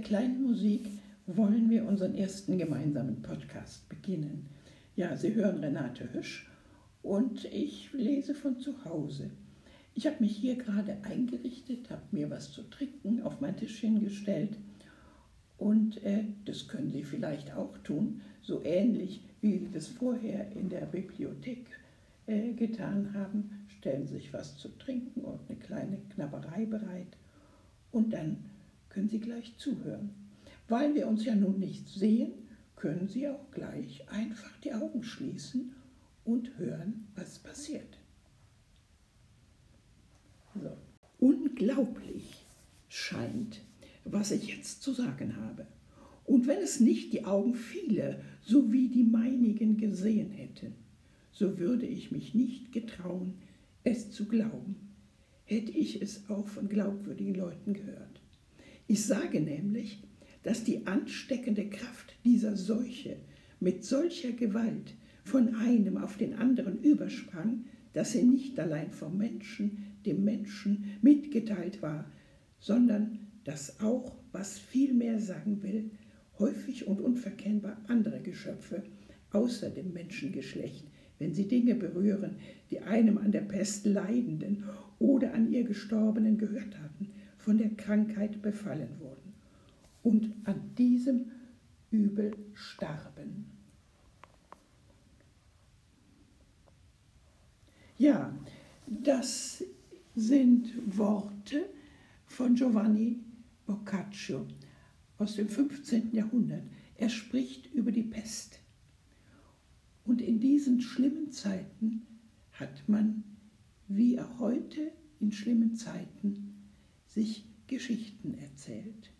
dieser kleinen Musik wollen wir unseren ersten gemeinsamen Podcast beginnen. Ja, Sie hören Renate Hüsch und ich lese von zu Hause. Ich habe mich hier gerade eingerichtet, habe mir was zu trinken auf mein Tisch hingestellt und äh, das können Sie vielleicht auch tun, so ähnlich wie Sie das vorher in der Bibliothek äh, getan haben. Stellen Sie sich was zu trinken und eine kleine Knabberei bereit und dann können Sie gleich zuhören. Weil wir uns ja nun nicht sehen, können Sie auch gleich einfach die Augen schließen und hören, was passiert. So. Unglaublich scheint, was ich jetzt zu sagen habe. Und wenn es nicht die Augen viele, so wie die meinigen gesehen hätten, so würde ich mich nicht getrauen, es zu glauben, hätte ich es auch von glaubwürdigen Leuten gehört. Ich sage nämlich, dass die ansteckende Kraft dieser Seuche mit solcher Gewalt von einem auf den anderen übersprang, dass sie nicht allein vom Menschen, dem Menschen mitgeteilt war, sondern dass auch, was viel mehr sagen will, häufig und unverkennbar andere Geschöpfe außer dem Menschengeschlecht, wenn sie Dinge berühren, die einem an der Pest Leidenden oder an ihr Gestorbenen gehört hatten, von der Krankheit befallen wurden und an diesem Übel starben. Ja, das sind Worte von Giovanni Boccaccio aus dem 15. Jahrhundert. Er spricht über die Pest. Und in diesen schlimmen Zeiten hat man, wie auch heute in schlimmen Zeiten, sich Geschichten erzählt.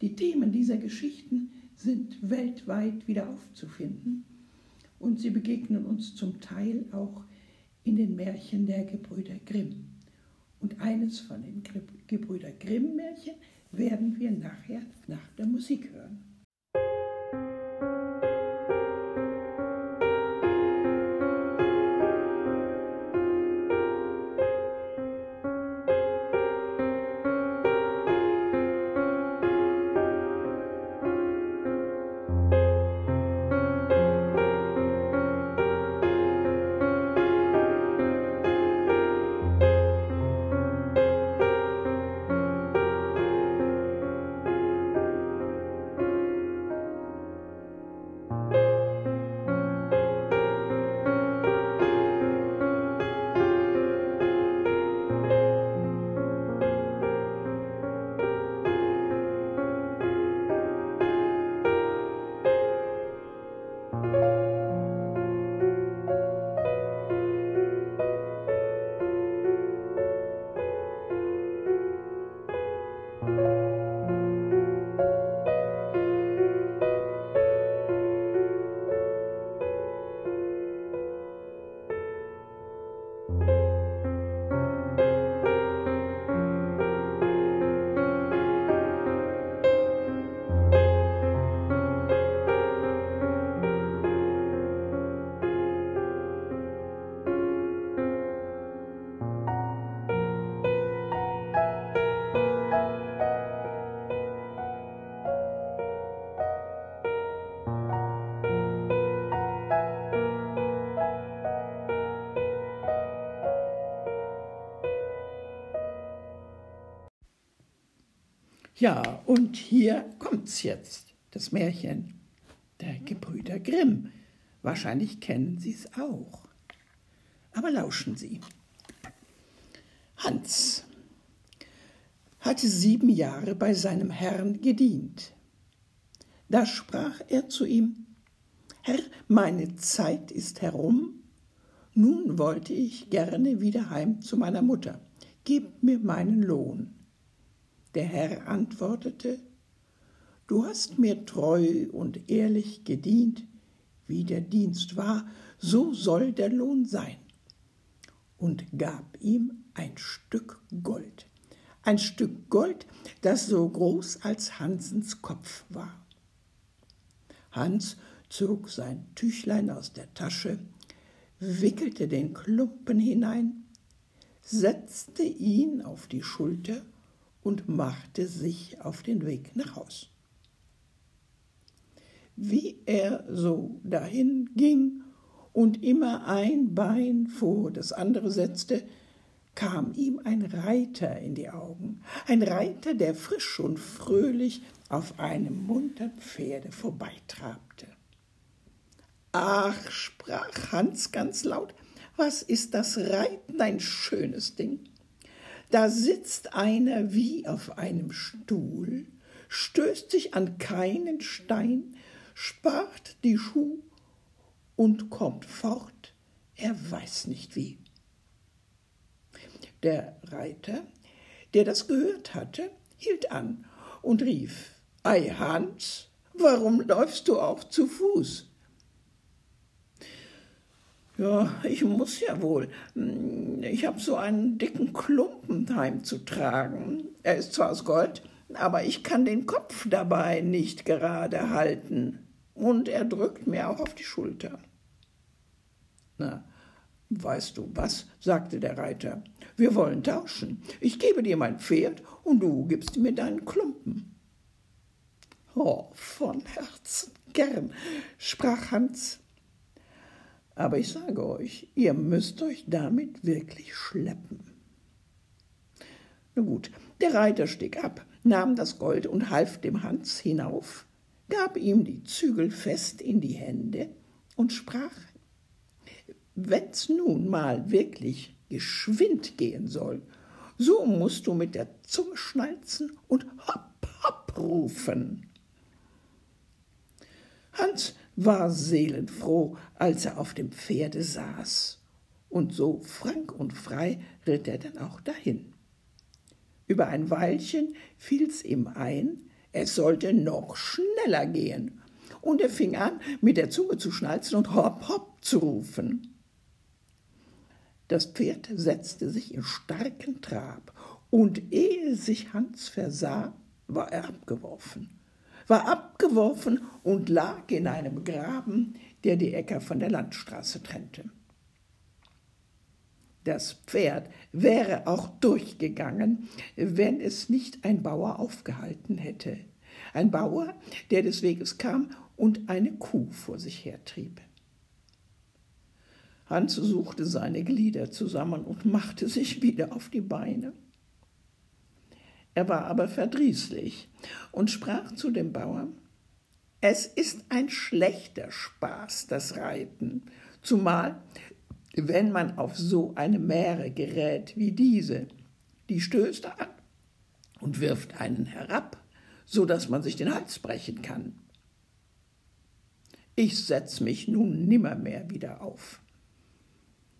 Die Themen dieser Geschichten sind weltweit wieder aufzufinden und sie begegnen uns zum Teil auch in den Märchen der Gebrüder Grimm. Und eines von den Gebrüder Grimm Märchen werden wir nachher nach der Musik hören. Ja, und hier kommt's jetzt, das Märchen der Gebrüder Grimm. Wahrscheinlich kennen Sie es auch. Aber lauschen Sie. Hans hatte sieben Jahre bei seinem Herrn gedient. Da sprach er zu ihm, Herr, meine Zeit ist herum, nun wollte ich gerne wieder heim zu meiner Mutter. Gib mir meinen Lohn. Der Herr antwortete, Du hast mir treu und ehrlich gedient, wie der Dienst war, so soll der Lohn sein. Und gab ihm ein Stück Gold, ein Stück Gold, das so groß als Hansens Kopf war. Hans zog sein Tüchlein aus der Tasche, wickelte den Klumpen hinein, setzte ihn auf die Schulter und machte sich auf den Weg nach Haus. Wie er so dahin ging und immer ein Bein vor das andere setzte, kam ihm ein Reiter in die Augen, ein Reiter, der frisch und fröhlich auf einem munteren Pferde vorbeitrabte. Ach, sprach Hans ganz laut, was ist das Reiten ein schönes Ding? Da sitzt einer wie auf einem Stuhl, stößt sich an keinen Stein, spart die Schuh und kommt fort, er weiß nicht wie. Der Reiter, der das gehört hatte, hielt an und rief Ei Hans, warum läufst du auch zu Fuß? Ja, ich muss ja wohl. Ich habe so einen dicken Klumpen heimzutragen. Er ist zwar aus Gold, aber ich kann den Kopf dabei nicht gerade halten. Und er drückt mir auch auf die Schulter. Na, weißt du was? sagte der Reiter. Wir wollen tauschen. Ich gebe dir mein Pferd und du gibst mir deinen Klumpen. Oh, von Herzen gern, sprach Hans. Aber ich sage euch, ihr müsst euch damit wirklich schleppen. Na gut, der Reiter stieg ab, nahm das Gold und half dem Hans hinauf, gab ihm die Zügel fest in die Hände und sprach, wenn's nun mal wirklich geschwind gehen soll, so musst du mit der Zunge schnalzen und hopp, hopp rufen. Hans war seelenfroh, als er auf dem Pferde saß, und so frank und frei ritt er dann auch dahin. Über ein Weilchen fiel's ihm ein, es sollte noch schneller gehen, und er fing an, mit der Zunge zu schnalzen und hopp, hopp zu rufen. Das Pferd setzte sich in starken Trab, und ehe sich Hans versah, war er abgeworfen, war abgeworfen und lag in einem Graben, der die Äcker von der Landstraße trennte. Das Pferd wäre auch durchgegangen, wenn es nicht ein Bauer aufgehalten hätte. Ein Bauer, der des Weges kam und eine Kuh vor sich hertrieb. Hans suchte seine Glieder zusammen und machte sich wieder auf die Beine. Er war aber verdrießlich und sprach zu dem Bauer Es ist ein schlechter Spaß, das Reiten, zumal wenn man auf so eine Mähre gerät wie diese, die stößt an und wirft einen herab, so dass man sich den Hals brechen kann. Ich setz mich nun nimmermehr wieder auf.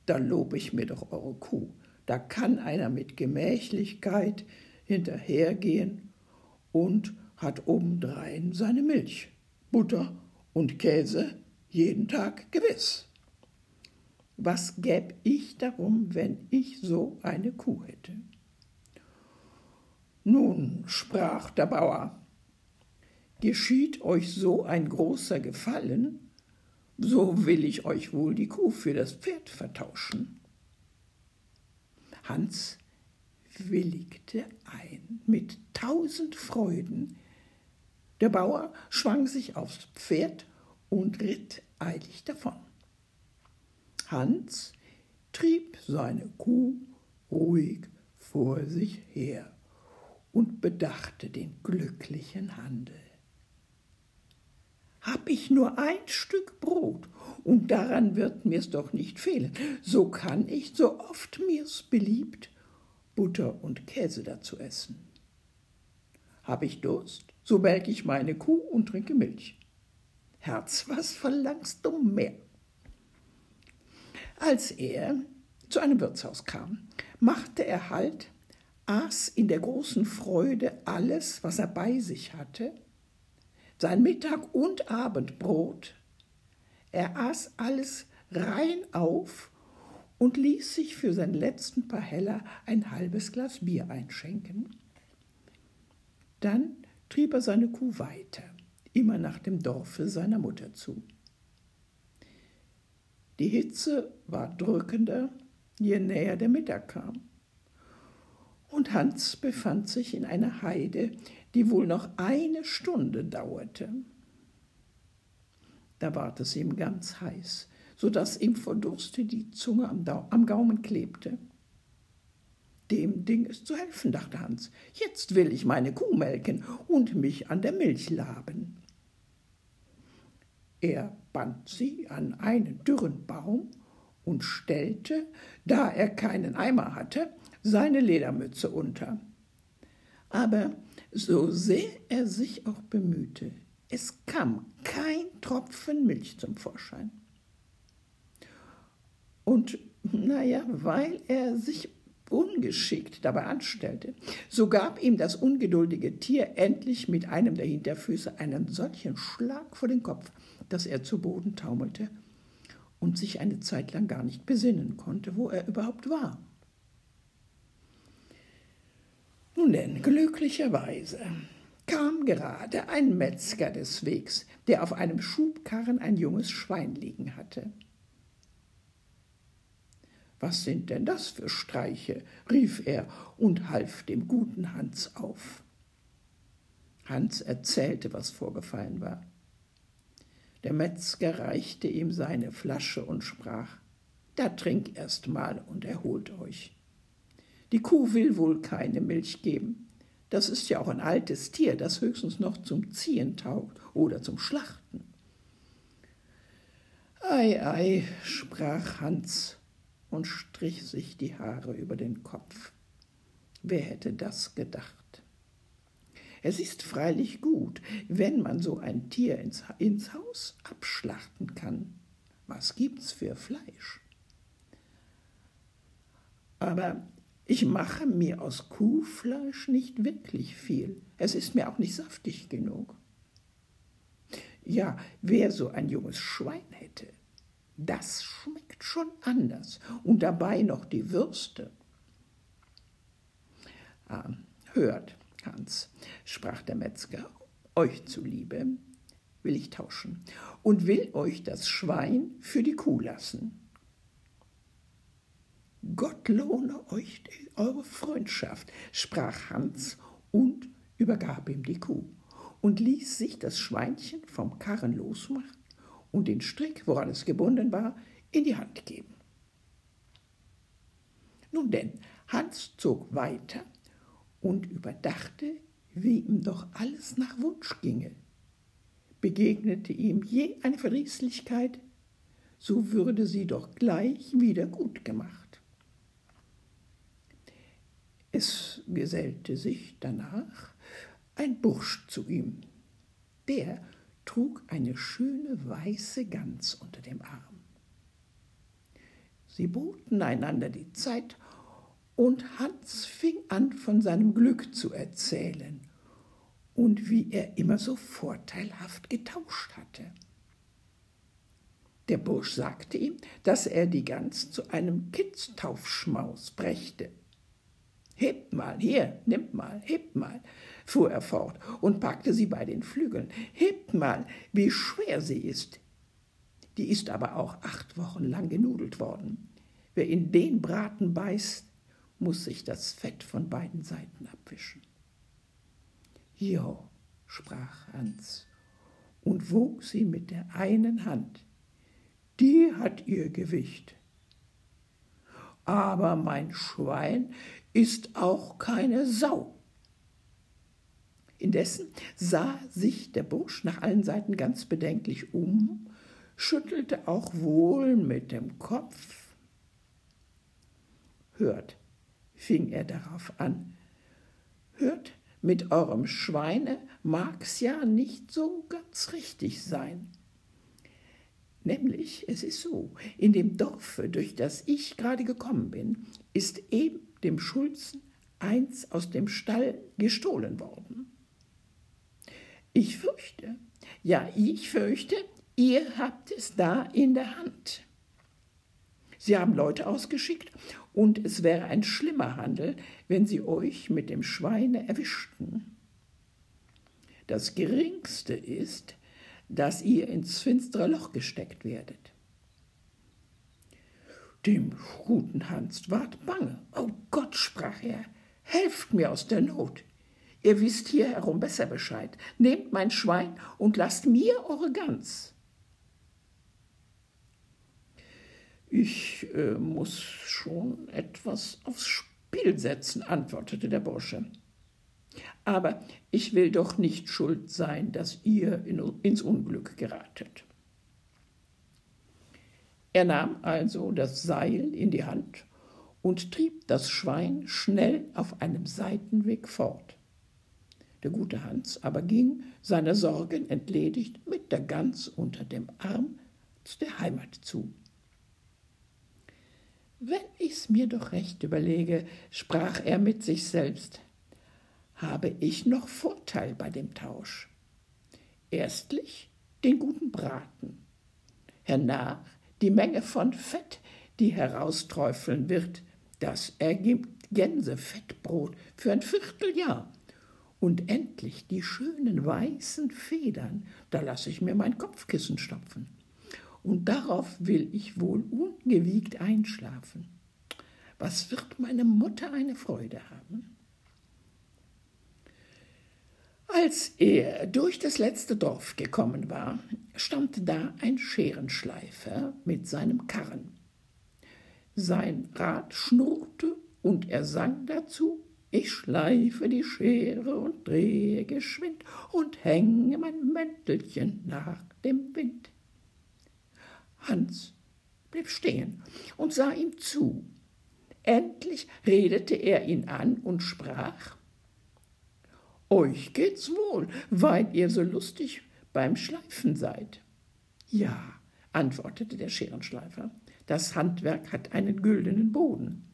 Da lob ich mir doch eure Kuh. Da kann einer mit Gemächlichkeit hinterhergehen und hat obendrein seine Milch, Butter und Käse jeden Tag gewiss. Was gäb ich darum, wenn ich so eine Kuh hätte? Nun, sprach der Bauer, geschieht euch so ein großer Gefallen, so will ich euch wohl die Kuh für das Pferd vertauschen. Hans willigte ein mit tausend Freuden. Der Bauer schwang sich aufs Pferd und ritt eilig davon. Hans trieb seine Kuh ruhig vor sich her und bedachte den glücklichen Handel. Hab ich nur ein Stück Brot, und daran wird mir's doch nicht fehlen, so kann ich, so oft mir's beliebt, Butter und Käse dazu essen. Hab ich Durst, so melk ich meine Kuh und trinke Milch. Herz, was verlangst du mehr? Als er zu einem Wirtshaus kam, machte er Halt, aß in der großen Freude alles, was er bei sich hatte, sein Mittag- und Abendbrot. Er aß alles rein auf und ließ sich für seinen letzten paar Heller ein halbes Glas Bier einschenken. Dann trieb er seine Kuh weiter, immer nach dem Dorfe seiner Mutter zu. Die Hitze war drückender, je näher der Mittag kam. Und Und Hans befand sich in einer Heide, die wohl noch eine Stunde dauerte. Da ward es ihm ganz heiß, so dass ihm vor Durste die Zunge am, am Gaumen klebte. Dem Ding ist zu helfen, dachte Hans. Jetzt will ich meine Kuh melken und mich an der Milch laben. Er band sie an einen dürren Baum und stellte, da er keinen Eimer hatte, seine Ledermütze unter. Aber so sehr er sich auch bemühte, es kam kein Tropfen Milch zum Vorschein. Und naja, weil er sich ungeschickt dabei anstellte, so gab ihm das ungeduldige Tier endlich mit einem der Hinterfüße einen solchen Schlag vor den Kopf, dass er zu Boden taumelte und sich eine Zeit lang gar nicht besinnen konnte, wo er überhaupt war. Nun denn, glücklicherweise kam gerade ein Metzger des Wegs, der auf einem Schubkarren ein junges Schwein liegen hatte. Was sind denn das für Streiche? rief er und half dem guten Hans auf. Hans erzählte, was vorgefallen war. Der Metzger reichte ihm seine Flasche und sprach Da trink erst mal und erholt euch. Die Kuh will wohl keine Milch geben. Das ist ja auch ein altes Tier, das höchstens noch zum Ziehen taugt oder zum Schlachten. Ei, ei, sprach Hans und strich sich die Haare über den Kopf. Wer hätte das gedacht? Es ist freilich gut, wenn man so ein Tier ins, ins Haus abschlachten kann. Was gibt's für Fleisch? Aber ich mache mir aus Kuhfleisch nicht wirklich viel. Es ist mir auch nicht saftig genug. Ja, wer so ein junges Schwein hätte, das schmeckt schon anders. Und dabei noch die Würste. Ah, hört, Hans, sprach der Metzger, euch zuliebe will ich tauschen und will euch das Schwein für die Kuh lassen. Gott lohne euch eure Freundschaft, sprach Hans und übergab ihm die Kuh und ließ sich das Schweinchen vom Karren losmachen und den Strick, woran es gebunden war, in die Hand geben. Nun denn, Hans zog weiter und überdachte, wie ihm doch alles nach Wunsch ginge. Begegnete ihm je eine Verdrießlichkeit, so würde sie doch gleich wieder gut gemacht. Es gesellte sich danach ein Bursch zu ihm. Der trug eine schöne weiße Gans unter dem Arm. Sie boten einander die Zeit, und Hans fing an, von seinem Glück zu erzählen und wie er immer so vorteilhaft getauscht hatte. Der Bursch sagte ihm, dass er die Gans zu einem Kindstaufschmaus brächte. Hebt mal, hier, nimmt mal, hebt mal, fuhr er fort und packte sie bei den Flügeln. Hebt mal, wie schwer sie ist. Die ist aber auch acht Wochen lang genudelt worden. Wer in den Braten beißt, muss sich das Fett von beiden Seiten abwischen. Jo, sprach Hans und wog sie mit der einen Hand. Die hat ihr Gewicht. Aber mein Schwein ist auch keine Sau. Indessen sah sich der Bursch nach allen Seiten ganz bedenklich um, schüttelte auch wohl mit dem Kopf. Hört, fing er darauf an, hört, mit eurem Schweine mag's ja nicht so ganz richtig sein. Nämlich, es ist so, in dem Dorfe, durch das ich gerade gekommen bin, ist eben dem Schulzen eins aus dem Stall gestohlen worden. Ich fürchte, ja, ich fürchte, ihr habt es da in der Hand. Sie haben Leute ausgeschickt und es wäre ein schlimmer Handel, wenn sie euch mit dem Schweine erwischten. Das Geringste ist, dass ihr ins finstere Loch gesteckt werdet. Dem guten Hans ward bange. Oh Gott, sprach er, helft mir aus der Not. Ihr wisst hier herum besser Bescheid. Nehmt mein Schwein und lasst mir eure Gans. Ich äh, muss schon etwas aufs Spiel setzen, antwortete der Bursche. Aber ich will doch nicht schuld sein, dass ihr in, ins Unglück geratet. Er nahm also das Seil in die Hand und trieb das Schwein schnell auf einem Seitenweg fort. Der gute Hans aber ging, seiner Sorgen entledigt, mit der Gans unter dem Arm zu der Heimat zu. Wenn ich's mir doch recht überlege, sprach er mit sich selbst, habe ich noch Vorteil bei dem Tausch. Erstlich den guten Braten, hernach die Menge von Fett, die herausträufeln wird, das ergibt Gänsefettbrot für ein Vierteljahr. Und endlich die schönen weißen Federn, da lasse ich mir mein Kopfkissen stopfen und darauf will ich wohl ungewiegt einschlafen. Was wird meine Mutter eine Freude haben? Als er durch das letzte Dorf gekommen war, stand da ein Scherenschleifer mit seinem Karren. Sein Rad schnurrte und er sang dazu ich schleife die Schere und drehe geschwind und hänge mein Mäntelchen nach dem Wind. Hans blieb stehen und sah ihm zu. Endlich redete er ihn an und sprach Euch geht's wohl, weil ihr so lustig beim Schleifen seid. Ja, antwortete der Scherenschleifer, das Handwerk hat einen güldenen Boden.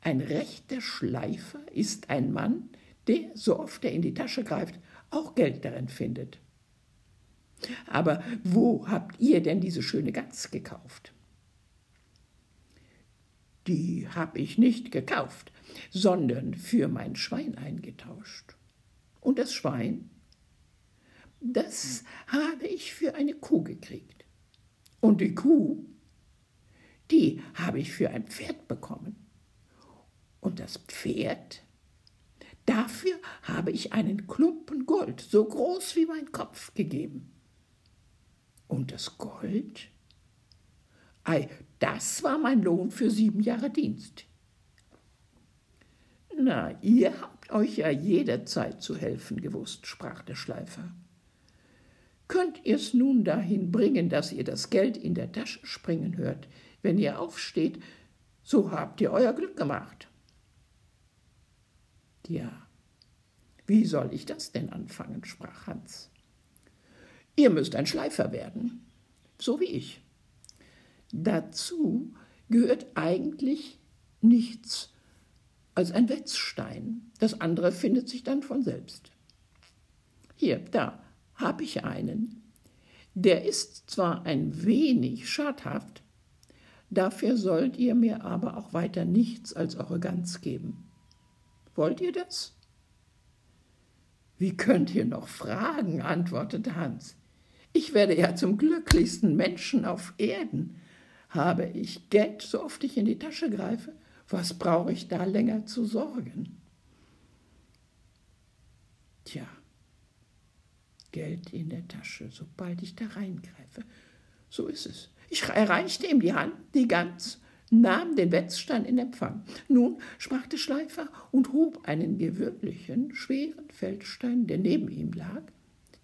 Ein rechter Schleifer ist ein Mann, der, so oft er in die Tasche greift, auch Geld darin findet. Aber wo habt ihr denn diese schöne Gans gekauft? Die hab ich nicht gekauft, sondern für mein Schwein eingetauscht. Und das Schwein? Das habe ich für eine Kuh gekriegt. Und die Kuh? Die habe ich für ein Pferd bekommen. Und das Pferd? Dafür habe ich einen Klumpen Gold, so groß wie mein Kopf, gegeben. Und das Gold? Ei, das war mein Lohn für sieben Jahre Dienst. Na, ihr habt euch ja jederzeit zu helfen gewusst, sprach der Schleifer. Könnt ihr's nun dahin bringen, dass ihr das Geld in der Tasche springen hört, wenn ihr aufsteht, so habt ihr euer Glück gemacht. Ja, wie soll ich das denn anfangen? sprach Hans. Ihr müsst ein Schleifer werden, so wie ich. Dazu gehört eigentlich nichts als ein Wetzstein. Das andere findet sich dann von selbst. Hier, da habe ich einen. Der ist zwar ein wenig schadhaft, dafür sollt ihr mir aber auch weiter nichts als eure Gans geben. Wollt ihr das? Wie könnt ihr noch fragen? antwortete Hans. Ich werde ja zum glücklichsten Menschen auf Erden. Habe ich Geld, so oft ich in die Tasche greife? Was brauche ich da länger zu sorgen? Tja, Geld in der Tasche, sobald ich da reingreife. So ist es. Ich erreichte ihm die Hand, die Gans, nahm den Wetzstein in Empfang. Nun sprach der Schleifer und hob einen gewöhnlichen, schweren Feldstein, der neben ihm lag,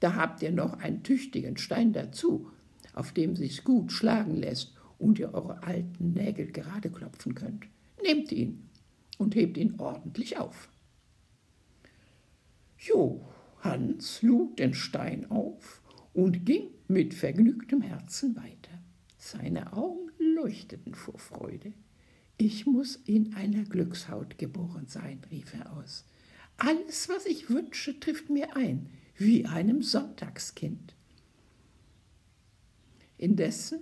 da habt ihr noch einen tüchtigen Stein dazu, auf dem sich's gut schlagen lässt und ihr eure alten Nägel gerade klopfen könnt. Nehmt ihn und hebt ihn ordentlich auf. Jo, Hans lud den Stein auf und ging mit vergnügtem Herzen weiter. Seine Augen leuchteten vor Freude. Ich muss in einer Glückshaut geboren sein, rief er aus. Alles, was ich wünsche, trifft mir ein wie einem Sonntagskind. Indessen,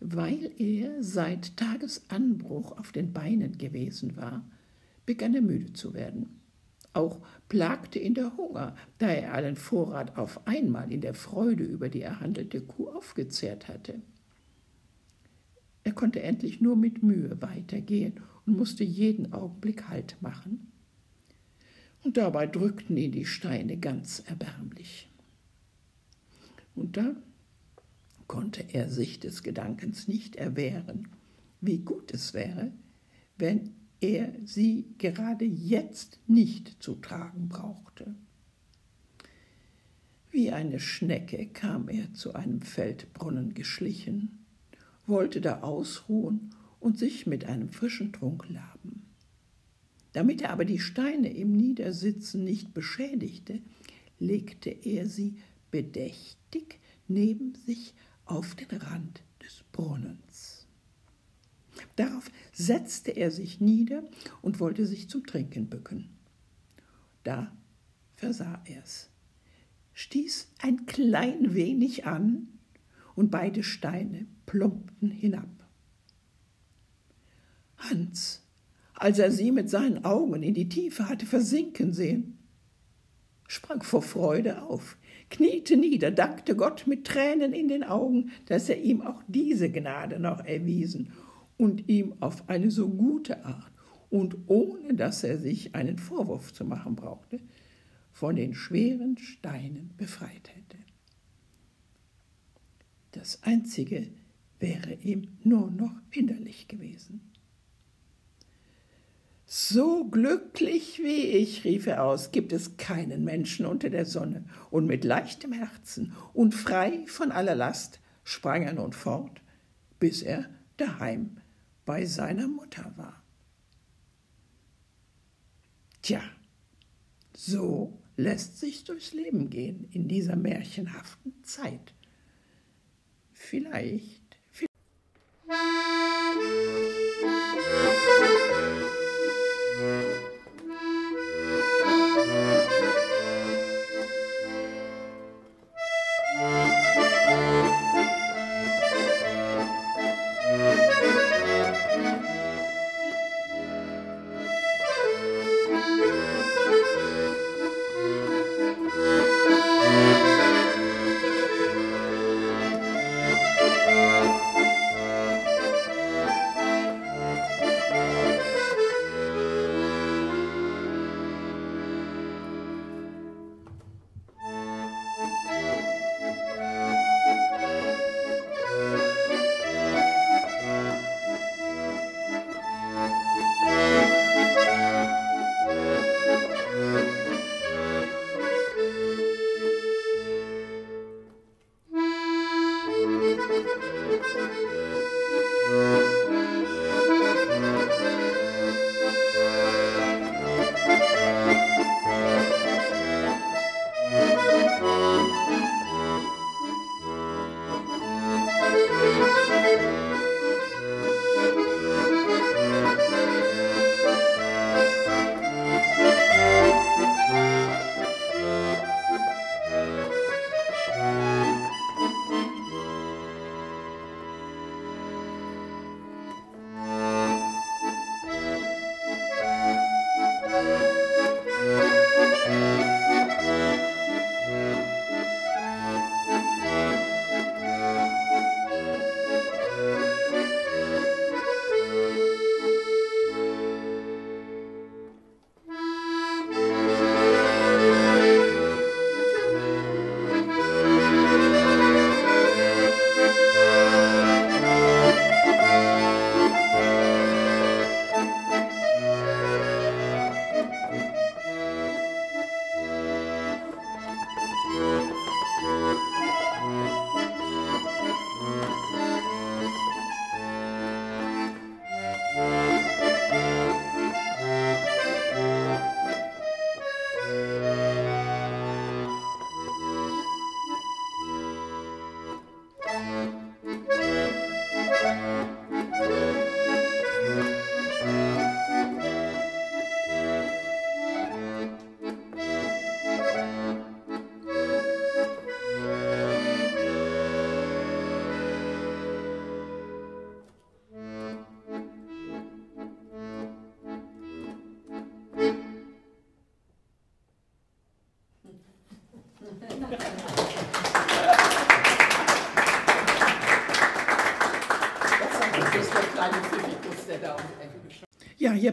weil er seit Tagesanbruch auf den Beinen gewesen war, begann er müde zu werden. Auch plagte ihn der Hunger, da er allen Vorrat auf einmal in der Freude über die erhandelte Kuh aufgezehrt hatte. Er konnte endlich nur mit Mühe weitergehen und musste jeden Augenblick Halt machen. Und dabei drückten ihn die Steine ganz erbärmlich. Und da konnte er sich des Gedankens nicht erwehren, wie gut es wäre, wenn er sie gerade jetzt nicht zu tragen brauchte. Wie eine Schnecke kam er zu einem Feldbrunnen geschlichen, wollte da ausruhen und sich mit einem frischen Trunk laben. Damit er aber die Steine im Niedersitzen nicht beschädigte, legte er sie bedächtig neben sich auf den Rand des Brunnens. Darauf setzte er sich nieder und wollte sich zum Trinken bücken. Da versah er's stieß ein klein wenig an und beide Steine plumpten hinab. Hans, als er sie mit seinen Augen in die Tiefe hatte versinken sehen, sprang vor Freude auf, kniete nieder, dankte Gott mit Tränen in den Augen, dass er ihm auch diese Gnade noch erwiesen und ihm auf eine so gute Art und ohne dass er sich einen Vorwurf zu machen brauchte, von den schweren Steinen befreit hätte. Das Einzige wäre ihm nur noch hinderlich gewesen. So glücklich wie ich, rief er aus, gibt es keinen Menschen unter der Sonne, und mit leichtem Herzen und frei von aller Last sprang er nun fort, bis er daheim bei seiner Mutter war. Tja, so lässt sich durchs Leben gehen in dieser märchenhaften Zeit. Vielleicht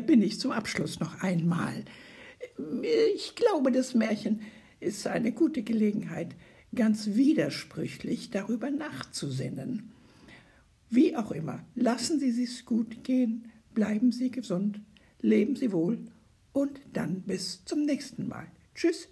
bin ich zum Abschluss noch einmal. ich glaube, das Märchen ist eine gute Gelegenheit, ganz widersprüchlich darüber nachzusinnen. Wie auch immer, lassen Sie sich's gut gehen, bleiben Sie gesund, leben Sie wohl und dann bis zum nächsten Mal. Tschüss.